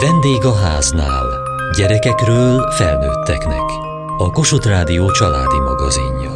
Vendég a háznál. Gyerekekről felnőtteknek. A Kossuth Rádió családi magazinja.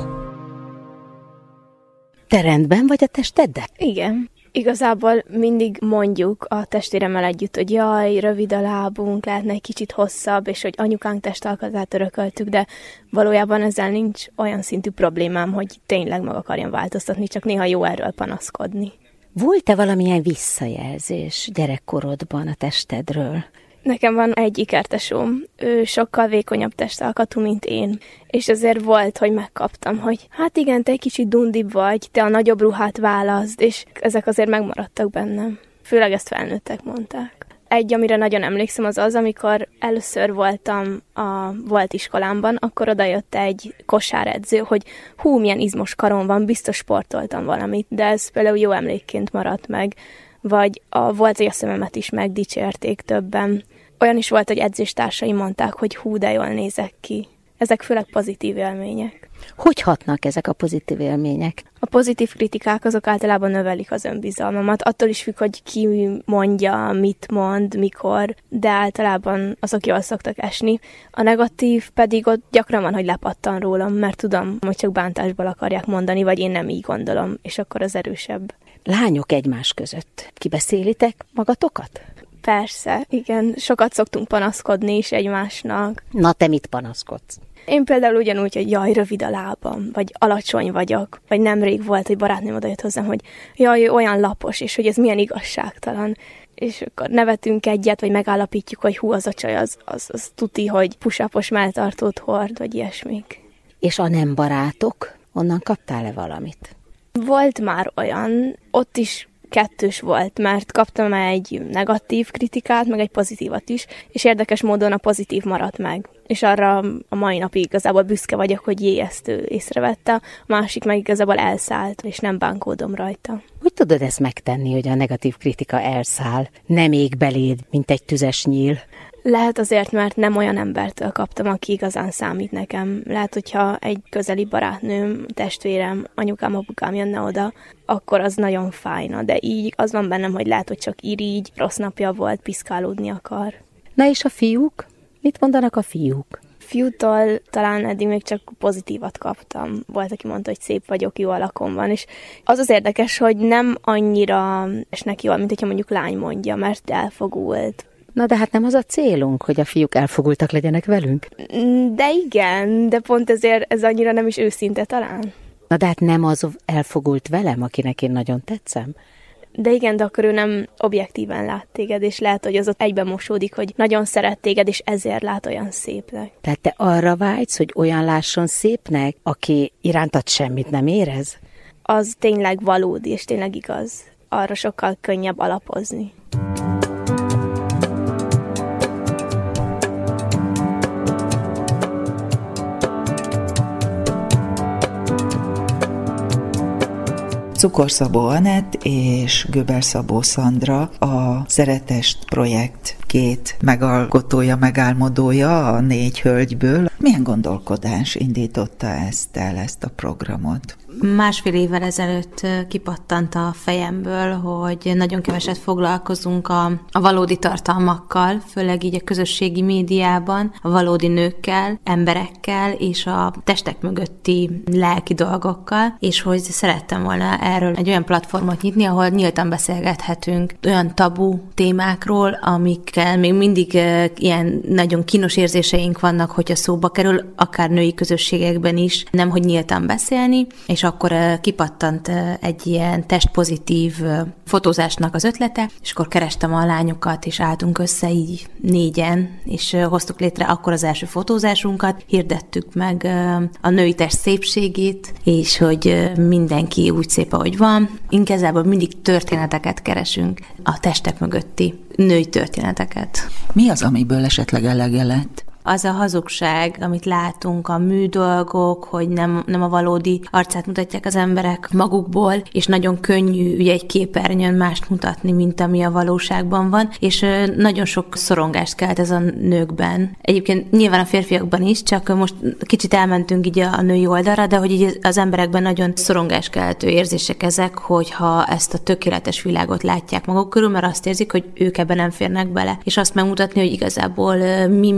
Te rendben vagy a testeddel? Igen. Igazából mindig mondjuk a testvéremmel együtt, hogy jaj, rövid a lábunk, lehetne egy kicsit hosszabb, és hogy anyukánk testalkatát örököltük, de valójában ezzel nincs olyan szintű problémám, hogy tényleg meg akarjam változtatni, csak néha jó erről panaszkodni. Volt-e valamilyen visszajelzés gyerekkorodban a testedről? Nekem van egy ikertesóm, ő sokkal vékonyabb testalkatú, mint én, és ezért volt, hogy megkaptam, hogy hát igen, te egy kicsit dundibb vagy, te a nagyobb ruhát válaszd, és ezek azért megmaradtak bennem. Főleg ezt felnőttek mondták. Egy, amire nagyon emlékszem, az az, amikor először voltam a volt iskolámban, akkor odajött egy kosáredző, hogy hú, milyen izmos karom van, biztos sportoltam valamit, de ez például jó emlékként maradt meg. Vagy a volt a szememet is megdicsérték többen. Olyan is volt, hogy edzéstársaim mondták, hogy hú, de jól nézek ki. Ezek főleg pozitív élmények. Hogy hatnak ezek a pozitív élmények? A pozitív kritikák azok általában növelik az önbizalmamat. Attól is függ, hogy ki mondja, mit mond, mikor, de általában azok jól szoktak esni. A negatív pedig ott gyakran van, hogy lepattan rólam, mert tudom, hogy csak bántásból akarják mondani, vagy én nem így gondolom, és akkor az erősebb. Lányok egymás között. Kibeszélitek magatokat? Persze, igen, sokat szoktunk panaszkodni is egymásnak. Na, te mit panaszkodsz? Én például ugyanúgy, hogy jaj, rövid a lábam, vagy alacsony vagyok, vagy nemrég volt, hogy barátnőm oda jött hozzám, hogy jaj, olyan lapos, és hogy ez milyen igazságtalan. És akkor nevetünk egyet, vagy megállapítjuk, hogy hú, az a csaj, az, az, az tuti, hogy pusapos melltartót hord, vagy ilyesmik. És a nem barátok, onnan kaptál-e valamit? Volt már olyan, ott is kettős volt, mert kaptam egy negatív kritikát, meg egy pozitívat is, és érdekes módon a pozitív maradt meg. És arra a mai napig igazából büszke vagyok, hogy jé, ezt ő észrevette, a másik meg igazából elszállt, és nem bánkódom rajta. Hogy tudod ezt megtenni, hogy a negatív kritika elszáll, nem ég beléd, mint egy tüzes nyíl? Lehet azért, mert nem olyan embertől kaptam, aki igazán számít nekem. Lehet, hogyha egy közeli barátnőm, testvérem, anyukám, apukám jönne oda, akkor az nagyon fájna. De így az van bennem, hogy lehet, hogy csak irigy, rossz napja volt, piszkálódni akar. Na és a fiúk? Mit mondanak a fiúk? fiútól talán eddig még csak pozitívat kaptam. Volt, aki mondta, hogy szép vagyok, jó alakom van, és az az érdekes, hogy nem annyira esnek jól, mint hogyha mondjuk lány mondja, mert elfogult, Na de hát nem az a célunk, hogy a fiúk elfogultak legyenek velünk? De igen, de pont ezért ez annyira nem is őszinte talán. Na de hát nem az elfogult velem, akinek én nagyon tetszem? De igen, de akkor ő nem objektíven lát téged, és lehet, hogy az ott egyben mosódik, hogy nagyon szeret téged, és ezért lát olyan szépnek. Tehát te arra vágysz, hogy olyan lásson szépnek, aki irántad semmit nem érez? Az tényleg valódi, és tényleg igaz. Arra sokkal könnyebb alapozni. Cukorszabó Anett és Göber Szabó Szandra a Szeretest projekt két megalkotója, megálmodója a négy hölgyből. Milyen gondolkodás indította ezt el, ezt a programot? Másfél évvel ezelőtt kipattant a fejemből, hogy nagyon keveset foglalkozunk a, a valódi tartalmakkal, főleg így a közösségi médiában, a valódi nőkkel, emberekkel és a testek mögötti lelki dolgokkal, és hogy szerettem volna erről egy olyan platformot nyitni, ahol nyíltan beszélgethetünk olyan tabu témákról, amikkel még mindig ilyen nagyon kínos érzéseink vannak, hogyha szóba kerül, akár női közösségekben is, nem hogy nyíltan beszélni, és akkor kipattant egy ilyen testpozitív fotózásnak az ötlete, és akkor kerestem a lányokat, és álltunk össze így négyen, és hoztuk létre akkor az első fotózásunkat, hirdettük meg a női test szépségét, és hogy mindenki úgy szép, ahogy van. Inkább mindig történeteket keresünk, a testek mögötti női történeteket. Mi az, amiből esetleg elege lett? Az a hazugság, amit látunk, a műdolgok, hogy nem, nem a valódi arcát mutatják az emberek magukból, és nagyon könnyű ugye egy képernyőn mást mutatni, mint ami a valóságban van, és nagyon sok szorongást kelt ez a nőkben. Egyébként nyilván a férfiakban is, csak most kicsit elmentünk így a női oldalra, de hogy így az emberekben nagyon szorongáskeltő érzések ezek, hogyha ezt a tökéletes világot látják maguk körül, mert azt érzik, hogy ők ebben nem férnek bele. És azt megmutatni, hogy igazából mi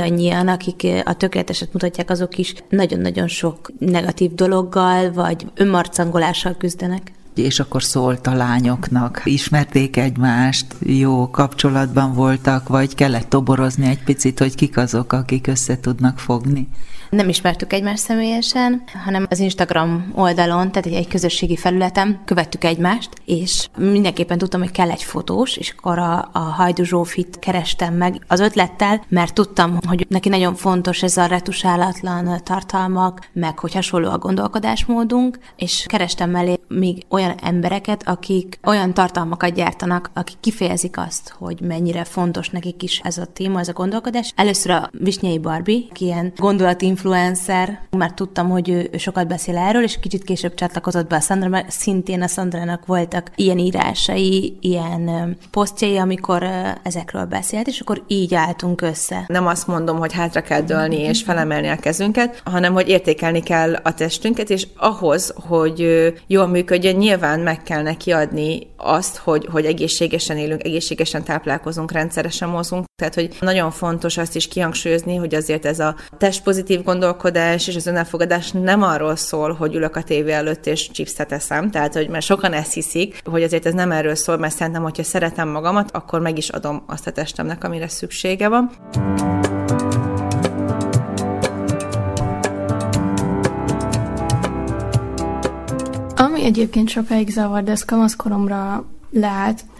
mindannyian, akik a tökéleteset mutatják, azok is nagyon-nagyon sok negatív dologgal, vagy önmarcangolással küzdenek és akkor szólt a lányoknak. Ismerték egymást, jó kapcsolatban voltak, vagy kellett toborozni egy picit, hogy kik azok, akik össze tudnak fogni? Nem ismertük egymást személyesen, hanem az Instagram oldalon, tehát egy, egy közösségi felületen követtük egymást, és mindenképpen tudtam, hogy kell egy fotós, és akkor a, a Hajdu Zsófit kerestem meg az ötlettel, mert tudtam, hogy neki nagyon fontos ez a retusálatlan tartalmak, meg hogy hasonló a gondolkodásmódunk, és kerestem mellé még olyan embereket, akik olyan tartalmakat gyártanak, akik kifejezik azt, hogy mennyire fontos nekik is ez a téma, ez a gondolkodás. Először a Visnyei Barbie, aki ilyen gondolati influencer, már tudtam, hogy ő, sokat beszél erről, és kicsit később csatlakozott be a Sandra, mert szintén a Sandrának voltak ilyen írásai, ilyen posztjai, amikor ezekről beszélt, és akkor így álltunk össze. Nem azt mondom, hogy hátra kell dőlni és felemelni a kezünket, hanem hogy értékelni kell a testünket, és ahhoz, hogy jól működjön, nyilván meg kell neki adni azt, hogy, hogy egészségesen élünk, egészségesen táplálkozunk, rendszeresen mozunk. Tehát, hogy nagyon fontos azt is kihangsúlyozni, hogy azért ez a testpozitív gondolkodás és az önelfogadás nem arról szól, hogy ülök a tévé előtt és chipset eszem, tehát hogy mert sokan ezt hiszik, hogy azért ez nem erről szól, mert szerintem, hogyha szeretem magamat, akkor meg is adom azt a testemnek, amire szüksége van. Ami egyébként sokáig zavar, de ez kamaszkoromra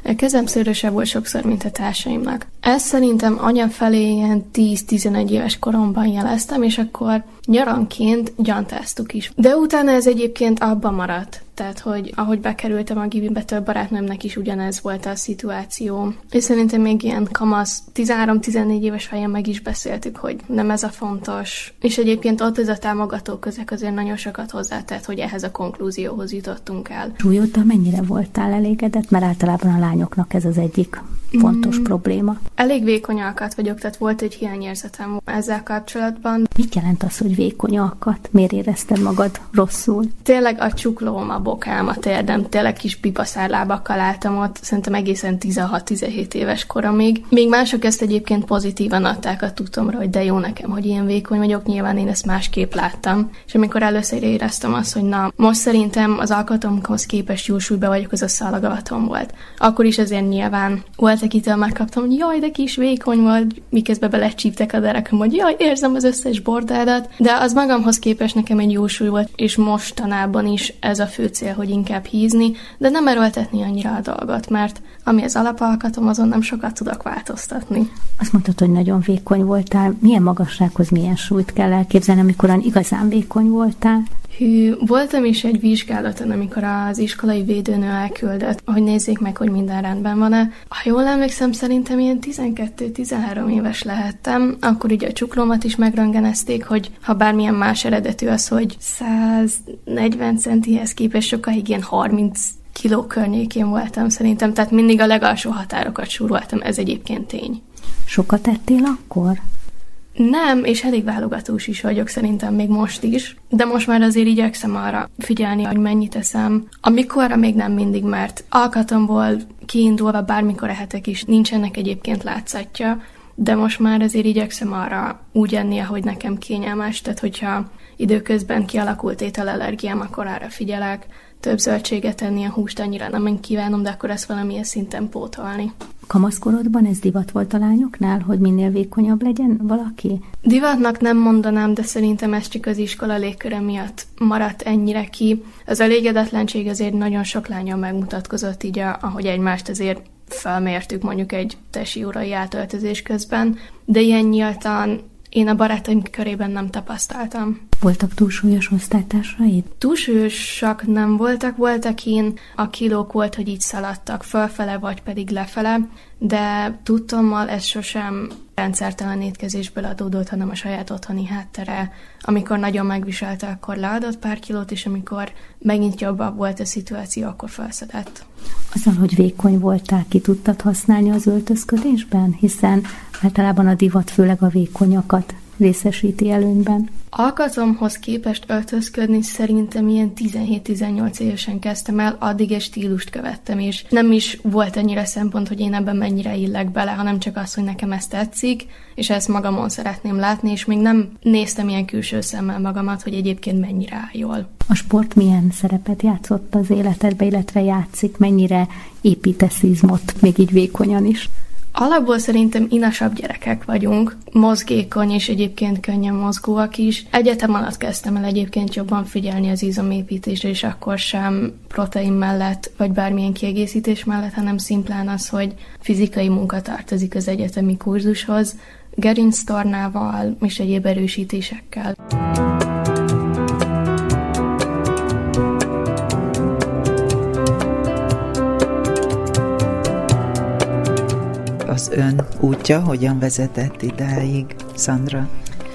lehet. Kezem szőrösebb volt sokszor, mint a társaimnak. Ezt szerintem anya felé ilyen 10-11 éves koromban jeleztem, és akkor nyaranként gyantáztuk is. De utána ez egyébként abba maradt. Tehát, hogy ahogy bekerültem a gibibe, több barátnőmnek is ugyanez volt a szituáció. És szerintem még ilyen kamasz 13-14 éves fejen meg is beszéltük, hogy nem ez a fontos. És egyébként ott ez a támogató közek azért nagyon sokat hozzátett, hogy ehhez a konklúzióhoz jutottunk el. Súlyodta mennyire voltál elégedett? Mert általában a lányoknak ez az egyik fontos mm. probléma. Elég vékony alkat vagyok, tehát volt egy hiányérzetem ezzel kapcsolatban. Mit jelent az, hogy vékony alkat? Miért érezted magad rosszul? Tényleg a csuklóm, a bokám, a térdem, tényleg kis pipaszárlábakkal álltam ott, szerintem egészen 16-17 éves koromig. Még mások ezt egyébként pozitívan adták a tudomra, hogy de jó nekem, hogy ilyen vékony vagyok, nyilván én ezt másképp láttam. És amikor először éreztem azt, hogy na, most szerintem az alkatomhoz képest jó súlyba vagyok, az a szalagavatom volt. Akkor is azért nyilván volt akitől megkaptam, hogy jaj, de kis vékony vagy, miközben belecsíptek a derekem, hogy jaj, érzem az összes bordádat, de az magamhoz képest nekem egy jó súly volt, és mostanában is ez a fő cél, hogy inkább hízni, de nem erőltetni annyira a dolgot, mert ami az alapalkatom, azon nem sokat tudok változtatni. Azt mondtad, hogy nagyon vékony voltál. Milyen magassághoz milyen súlyt kell elképzelni, amikor igazán vékony voltál? Hű, voltam is egy vizsgálaton, amikor az iskolai védőnő elküldött, hogy nézzék meg, hogy minden rendben van-e. Ha jól emlékszem, szerintem ilyen 12-13 éves lehettem, akkor így a csuklómat is megrengenezték, hogy ha bármilyen más eredetű az, hogy 140 centihez képest sokáig ilyen 30 kiló környékén voltam szerintem, tehát mindig a legalsó határokat súroltam, ez egyébként tény. Sokat ettél akkor? Nem, és elég válogatós is vagyok szerintem még most is, de most már azért igyekszem arra figyelni, hogy mennyit eszem. Amikorra még nem mindig, mert alkatomból kiindulva bármikor ehetek is, nincsenek egyébként látszatja, de most már azért igyekszem arra úgy enni, ahogy nekem kényelmes, tehát hogyha időközben kialakult ételallergiám, akkor arra figyelek, több zöldséget enni, a húst annyira nem kívánom, de akkor ezt valamilyen szinten pótolni. Kamaszkorodban ez divat volt a lányoknál, hogy minél vékonyabb legyen valaki? Divatnak nem mondanám, de szerintem ez csak az iskola légköre miatt maradt ennyire ki. Az elégedetlenség azért nagyon sok lányon megmutatkozott, így ahogy egymást azért felmértük mondjuk egy tesi urai átöltözés közben, de ilyen nyíltan én a barátaim körében nem tapasztaltam. Voltak túlsúlyos osztálytársaid? Túlsúlyosak nem voltak, voltak én, a kilók volt, hogy így szaladtak fölfele, vagy pedig lefele, de tudtommal ez sosem rendszertelen étkezésből adódott, hanem a saját otthoni háttere. Amikor nagyon megviselte, akkor leadott pár kilót, és amikor megint jobb volt a szituáció, akkor felszedett. Azzal, hogy vékony voltál, ki tudtad használni az öltözködésben? Hiszen általában a divat főleg a vékonyakat részesíti előnyben. Alkatomhoz képest öltözködni szerintem ilyen 17-18 évesen kezdtem el, addig egy stílust követtem, és nem is volt ennyire szempont, hogy én ebben mennyire illek bele, hanem csak az, hogy nekem ez tetszik, és ezt magamon szeretném látni, és még nem néztem ilyen külső szemmel magamat, hogy egyébként mennyire áll jól. A sport milyen szerepet játszott az életedbe, illetve játszik, mennyire építesz izmot, még így vékonyan is? Alapból szerintem inasabb gyerekek vagyunk, mozgékony és egyébként könnyen mozgóak is. Egyetem alatt kezdtem el egyébként jobban figyelni az izomépítésre, és akkor sem protein mellett, vagy bármilyen kiegészítés mellett, hanem szimplán az, hogy fizikai munka tartozik az egyetemi kurzushoz, gerinctornával és egyéb erősítésekkel. Ön útja hogyan vezetett idáig, Sandra?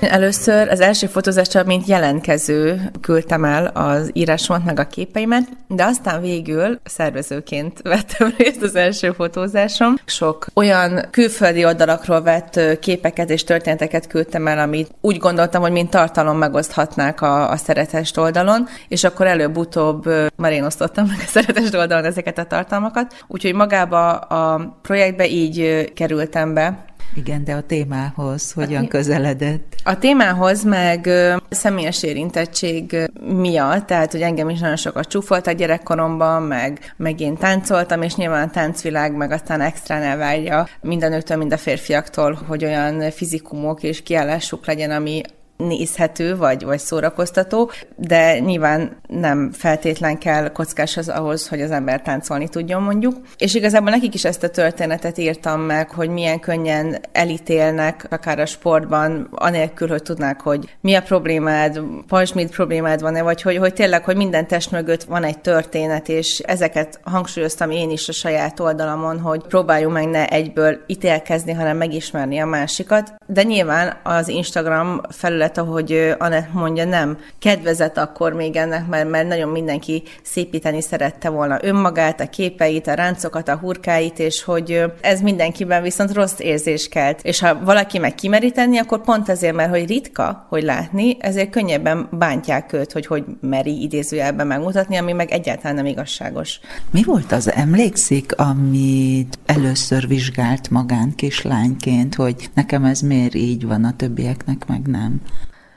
Először az első fotózásra, mint jelentkező küldtem el az írásomat, meg a képeimet, de aztán végül szervezőként vettem részt az első fotózásom. Sok olyan külföldi oldalakról vett képeket és történeteket küldtem el, amit úgy gondoltam, hogy mint tartalom megoszthatnák a, a szeretest oldalon, és akkor előbb-utóbb már én osztottam meg a szeretest oldalon ezeket a tartalmakat. Úgyhogy magába a projektbe így kerültem be, igen, de a témához hogyan közeledett? A témához meg személyes érintettség miatt, tehát, hogy engem is nagyon sokat csúfoltak gyerekkoromban, meg, meg én táncoltam, és nyilván a táncvilág meg aztán extrán elvárja minden nőtől, mind a férfiaktól, hogy olyan fizikumok és kiállásuk legyen, ami nézhető vagy, vagy szórakoztató, de nyilván nem feltétlen kell kockás az ahhoz, hogy az ember táncolni tudjon mondjuk. És igazából nekik is ezt a történetet írtam meg, hogy milyen könnyen elítélnek, akár a sportban, anélkül, hogy tudnák, hogy mi a problémád, pajzsmid problémád van-e, vagy hogy, hogy tényleg, hogy minden test mögött van egy történet, és ezeket hangsúlyoztam én is a saját oldalamon, hogy próbáljunk meg ne egyből ítélkezni, hanem megismerni a másikat. De nyilván az Instagram felület terület, ahogy Anett mondja, nem kedvezett akkor még ennek, mert, mert nagyon mindenki szépíteni szerette volna önmagát, a képeit, a ráncokat, a hurkáit, és hogy ez mindenkiben viszont rossz érzés kelt. És ha valaki meg kimeríteni, akkor pont ezért, mert hogy ritka, hogy látni, ezért könnyebben bántják őt, hogy hogy meri idézőjelben megmutatni, ami meg egyáltalán nem igazságos. Mi volt az, emlékszik, amit először vizsgált magán kislányként, hogy nekem ez miért így van, a többieknek meg nem?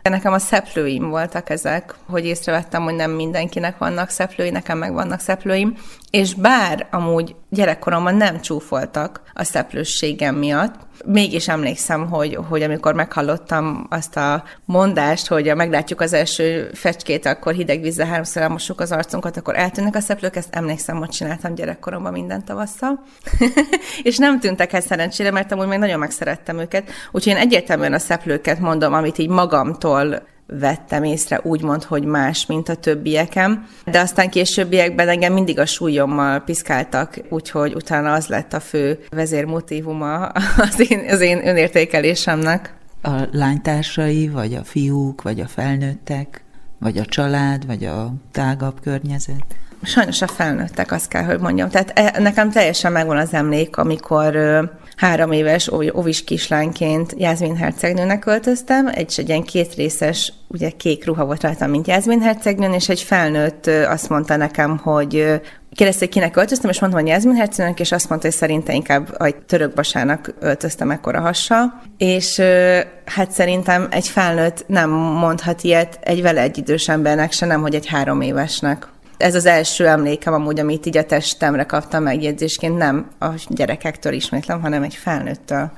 Nekem a szeplőim voltak ezek, hogy észrevettem, hogy nem mindenkinek vannak szeplői, nekem meg vannak szeplőim, és bár amúgy gyerekkoromban nem csúfoltak a szeplősségem miatt, mégis emlékszem, hogy, hogy amikor meghallottam azt a mondást, hogy meglátjuk az első fecskét, akkor hideg vízzel háromszor elmossuk az arcunkat, akkor eltűnnek a szeplők, ezt emlékszem, hogy csináltam gyerekkoromban minden tavasszal. és nem tűntek el szerencsére, mert amúgy még nagyon megszerettem őket. Úgyhogy én egyértelműen a szeplőket mondom, amit így magamtól vettem észre, úgymond, hogy más, mint a többiekem. De aztán későbbiekben engem mindig a súlyommal piszkáltak, úgyhogy utána az lett a fő vezérmotívuma az én, az én önértékelésemnek. A lánytársai, vagy a fiúk, vagy a felnőttek, vagy a család, vagy a tágabb környezet? Sajnos a felnőttek, azt kell, hogy mondjam. Tehát e, nekem teljesen megvan az emlék, amikor három éves ovis kislányként Jászmin hercegnőnek öltöztem, egy, egy ilyen kétrészes, ugye kék ruha volt rajtam, mint Jászmin hercegnőn, és egy felnőtt azt mondta nekem, hogy kérdezte, hogy kinek öltöztem, és mondtam, hogy Jászmin hercegnőnek, és azt mondta, hogy szerinte inkább egy török basának öltöztem ekkora hassal, és hát szerintem egy felnőtt nem mondhat ilyet egy vele egy idős embernek se, nem, hogy egy három évesnek. Ez az első emlékem amúgy, amit így a testemre kaptam megjegyzésként, nem a gyerekektől ismétlem, hanem egy felnőttől.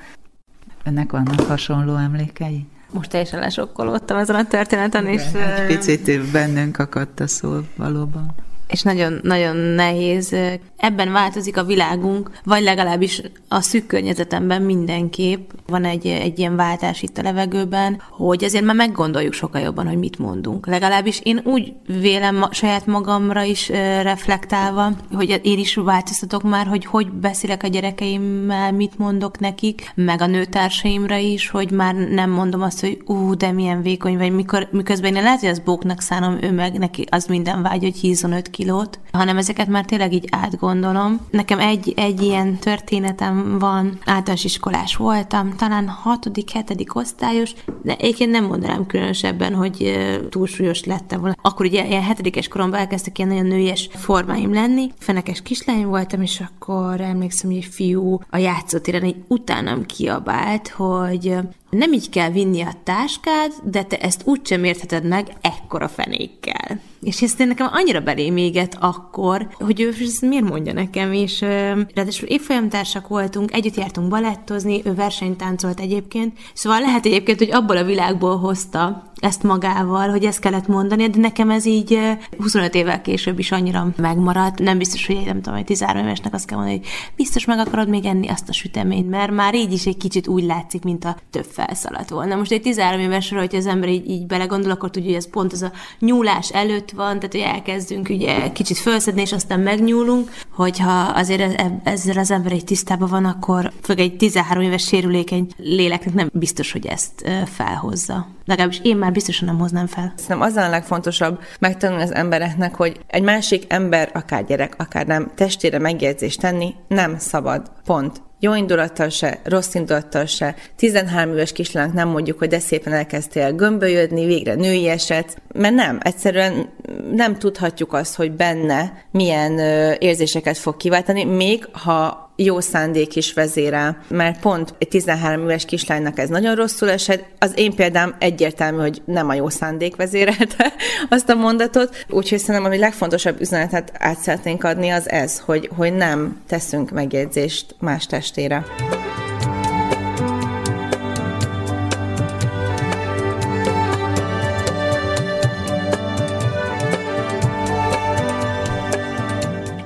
Ennek vannak hasonló emlékei? Most teljesen lesokkolódtam ezen a történeten, és... Egy picit bennünk akadt a szó valóban. És nagyon, nagyon nehéz. Ebben változik a világunk, vagy legalábbis a szűk környezetemben mindenképp van egy, egy ilyen váltás itt a levegőben, hogy azért már meggondoljuk sokkal jobban, hogy mit mondunk. Legalábbis én úgy vélem ma, saját magamra is reflektálva, hogy én is változtatok már, hogy hogy beszélek a gyerekeimmel, mit mondok nekik, meg a nőtársaimra is, hogy már nem mondom azt, hogy ú, de milyen vékony vagy, mikor, miközben én lehet, hogy az bóknak szánom, ő meg neki az minden vágy, hogy hízon 5 kilót, hanem ezeket már tényleg így átgondolom. Nekem egy, egy ilyen történetem van, általános iskolás voltam, talán hatodik, hetedik osztályos, de egyébként nem mondanám különösebben, hogy túlsúlyos lettem volna. Akkor ugye ilyen hetedikes koromban elkezdtek ilyen nagyon nőies formáim lenni. Fenekes kislány voltam, és akkor emlékszem, hogy egy fiú a játszótéren így utánam kiabált, hogy nem így kell vinni a táskád, de te ezt úgy sem értheted meg ekkora fenékkel. És ezt én nekem annyira belém éget akkor, hogy ő ezt miért mondja nekem, és ráadásul évfolyamtársak voltunk, együtt jártunk balettozni, ő versenytáncolt egyébként, szóval lehet egyébként, hogy abból a világból hozta ezt magával, hogy ezt kellett mondani, de nekem ez így 25 évvel később is annyira megmaradt. Nem biztos, hogy nem tudom, hogy 13 évesnek azt kell mondani, hogy biztos meg akarod még enni azt a süteményt, mert már így is egy kicsit úgy látszik, mint a több felszaladt volna. Most egy 13 évesre, hogy az ember így, így belegondol, akkor tudja, hogy ez pont az a nyúlás előtt van, tehát hogy elkezdünk ugye kicsit felszedni, és aztán megnyúlunk, hogyha azért e- ezzel az ember egy tisztában van, akkor főleg egy 13 éves sérülékeny léleknek nem biztos, hogy ezt felhozza. Legalábbis én már biztosan nem hoznám fel. Szerintem az a legfontosabb megtanulni az embereknek, hogy egy másik ember, akár gyerek, akár nem, testére megjegyzést tenni nem szabad. Pont jó indulattal se, rossz indulattal se. 13 éves kislánynak nem mondjuk, hogy de szépen elkezdtél gömbölyödni, végre női eset, mert nem, egyszerűen nem tudhatjuk azt, hogy benne milyen érzéseket fog kiváltani, még ha jó szándék is vezérel, mert pont egy 13 éves kislánynak ez nagyon rosszul esett. Az én példám egyértelmű, hogy nem a jó szándék vezérelte azt a mondatot, úgyhogy szerintem a legfontosabb üzenetet át szeretnénk adni az ez, hogy, hogy nem teszünk megjegyzést más testére.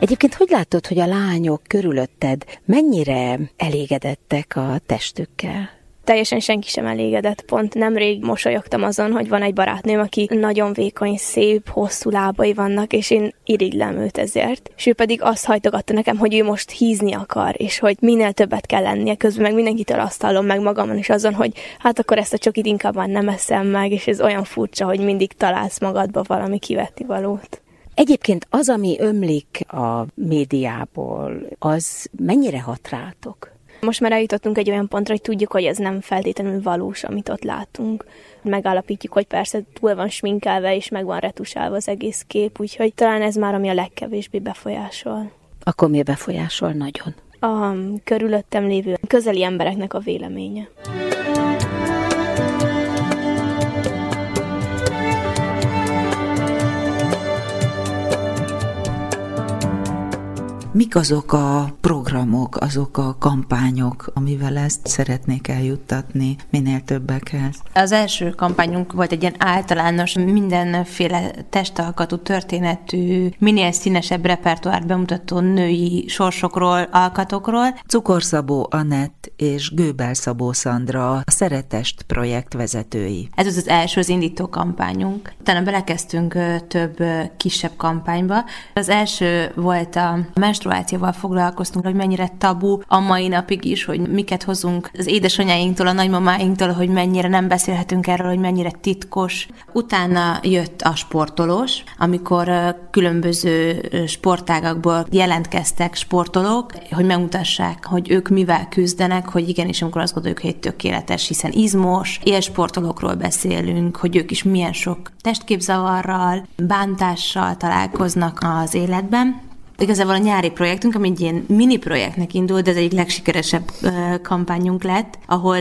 Egyébként hogy látod, hogy a lányok körülötted mennyire elégedettek a testükkel? teljesen senki sem elégedett. Pont nemrég mosolyogtam azon, hogy van egy barátnőm, aki nagyon vékony, szép, hosszú lábai vannak, és én irigylem őt ezért. És ő pedig azt hajtogatta nekem, hogy ő most hízni akar, és hogy minél többet kell lennie, közben meg mindenkitől azt hallom meg magamon is azon, hogy hát akkor ezt a csokit inkább már nem eszem meg, és ez olyan furcsa, hogy mindig találsz magadba valami kivetni valót. Egyébként az, ami ömlik a médiából, az mennyire hat rátok? Most már eljutottunk egy olyan pontra, hogy tudjuk, hogy ez nem feltétlenül valós, amit ott látunk. Megállapítjuk, hogy persze túl van sminkelve, és meg van retusálva az egész kép, úgyhogy talán ez már, ami a legkevésbé befolyásol. Akkor mi befolyásol nagyon? A körülöttem lévő közeli embereknek a véleménye. Mik azok a programok, azok a kampányok, amivel ezt szeretnék eljuttatni minél többekhez? Az első kampányunk volt egy ilyen általános, mindenféle testalkatú történetű, minél színesebb repertoárt bemutató női sorsokról, alkatokról. Cukorszabó Anett és Gőbel Szabó Szandra a Szeretest projekt vezetői. Ez az az első, az indító kampányunk. Utána belekezdtünk több kisebb kampányba. Az első volt a menstruációval foglalkoztunk, hogy mennyire tabu a mai napig is, hogy miket hozunk az édesanyáinktól, a nagymamáinktól, hogy mennyire nem beszélhetünk erről, hogy mennyire titkos. Utána jött a sportolós, amikor különböző sportágakból jelentkeztek sportolók, hogy megmutassák, hogy ők mivel küzdenek, hogy igenis, amikor azt gondoljuk, hogy tökéletes, hiszen izmos, élsportolókról beszélünk, hogy ők is milyen sok testképzavarral, bántással találkoznak az életben, Igazából a nyári projektünk, ami egy ilyen mini projektnek indult, de ez egyik legsikeresebb kampányunk lett, ahol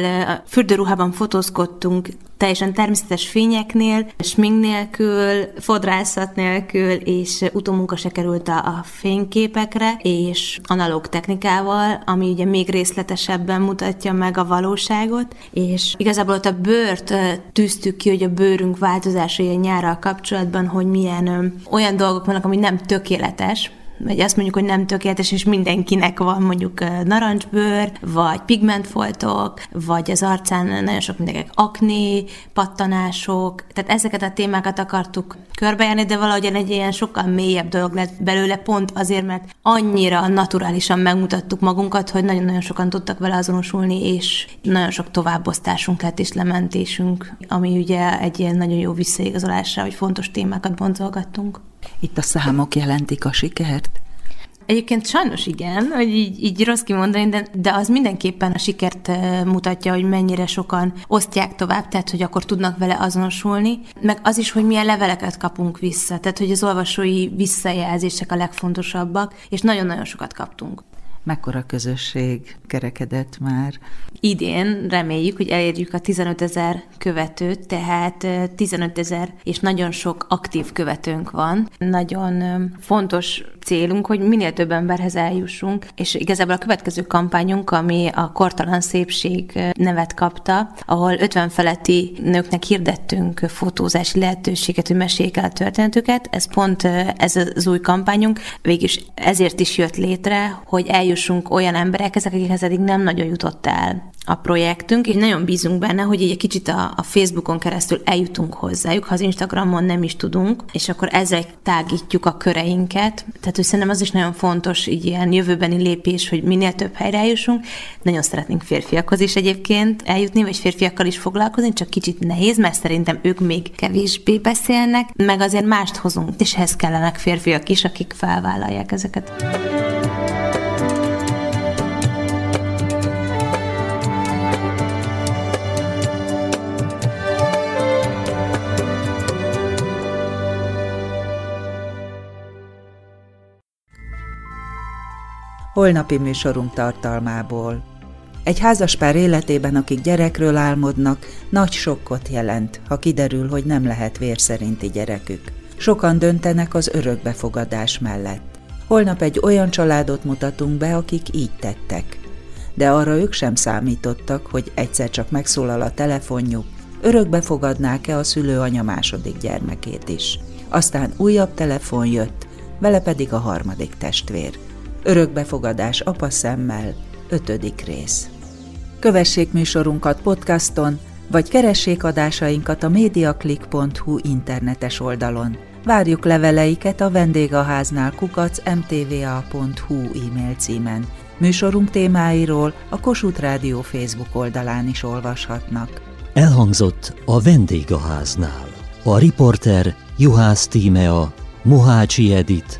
fürdőruhában fotózkodtunk teljesen természetes fényeknél, smink nélkül, fodrászat nélkül, és utómunka se került a, a fényképekre, és analóg technikával, ami ugye még részletesebben mutatja meg a valóságot, és igazából ott a bőrt tűztük ki, hogy a bőrünk változásai a nyárral kapcsolatban, hogy milyen ö, olyan dolgok vannak, ami nem tökéletes, vagy azt mondjuk, hogy nem tökéletes, és mindenkinek van mondjuk narancsbőr, vagy pigmentfoltok, vagy az arcán nagyon sok mindenkinek akné, pattanások, tehát ezeket a témákat akartuk körbejárni, de valahogy egy ilyen sokkal mélyebb dolog lett belőle, pont azért, mert annyira naturálisan megmutattuk magunkat, hogy nagyon-nagyon sokan tudtak vele azonosulni, és nagyon sok továbbosztásunk lett és lementésünk, ami ugye egy ilyen nagyon jó visszaigazolásra, hogy fontos témákat boncolgattunk. Itt a számok jelentik a sikert? Egyébként sajnos igen, hogy így, így rossz kimondani, de, de az mindenképpen a sikert mutatja, hogy mennyire sokan osztják tovább, tehát hogy akkor tudnak vele azonosulni, meg az is, hogy milyen leveleket kapunk vissza, tehát hogy az olvasói visszajelzések a legfontosabbak, és nagyon-nagyon sokat kaptunk. Mekkora közösség kerekedett már? Idén reméljük, hogy elérjük a 15 ezer követőt, tehát 15 ezer és nagyon sok aktív követőnk van. Nagyon fontos célunk, hogy minél több emberhez eljussunk, és igazából a következő kampányunk, ami a Kortalan Szépség nevet kapta, ahol 50 feletti nőknek hirdettünk fotózási lehetőséget, hogy meséljék el a történetüket. Ez pont ez az új kampányunk, végülis ezért is jött létre, hogy eljussunk olyan emberekhez, akikhez eddig nem nagyon jutott el a projektünk, és nagyon bízunk benne, hogy egy kicsit a, a Facebookon keresztül eljutunk hozzájuk, ha az Instagramon nem is tudunk, és akkor ezek tágítjuk a köreinket. Tehát, hogy szerintem az is nagyon fontos, így ilyen jövőbeni lépés, hogy minél több helyre eljussunk. Nagyon szeretnénk férfiakhoz is egyébként eljutni, vagy férfiakkal is foglalkozni, csak kicsit nehéz, mert szerintem ők még kevésbé beszélnek, meg azért mást hozunk, és ehhez kellenek férfiak is, akik felvállalják ezeket. Holnapi műsorunk tartalmából. Egy házaspár életében, akik gyerekről álmodnak, nagy sokkot jelent, ha kiderül, hogy nem lehet vér szerinti gyerekük. Sokan döntenek az örökbefogadás mellett. Holnap egy olyan családot mutatunk be, akik így tettek. De arra ők sem számítottak, hogy egyszer csak megszólal a telefonjuk, örökbefogadnák-e a szülőanya második gyermekét is. Aztán újabb telefon jött, vele pedig a harmadik testvér. Örökbefogadás apa szemmel, ötödik rész. Kövessék műsorunkat podcaston, vagy keressék adásainkat a mediaclick.hu internetes oldalon. Várjuk leveleiket a vendégháznál kukac mtva.hu e-mail címen. Műsorunk témáiról a Kossuth Rádió Facebook oldalán is olvashatnak. Elhangzott a vendégháznál. A riporter Juhász Tímea, Mohácsi Edit,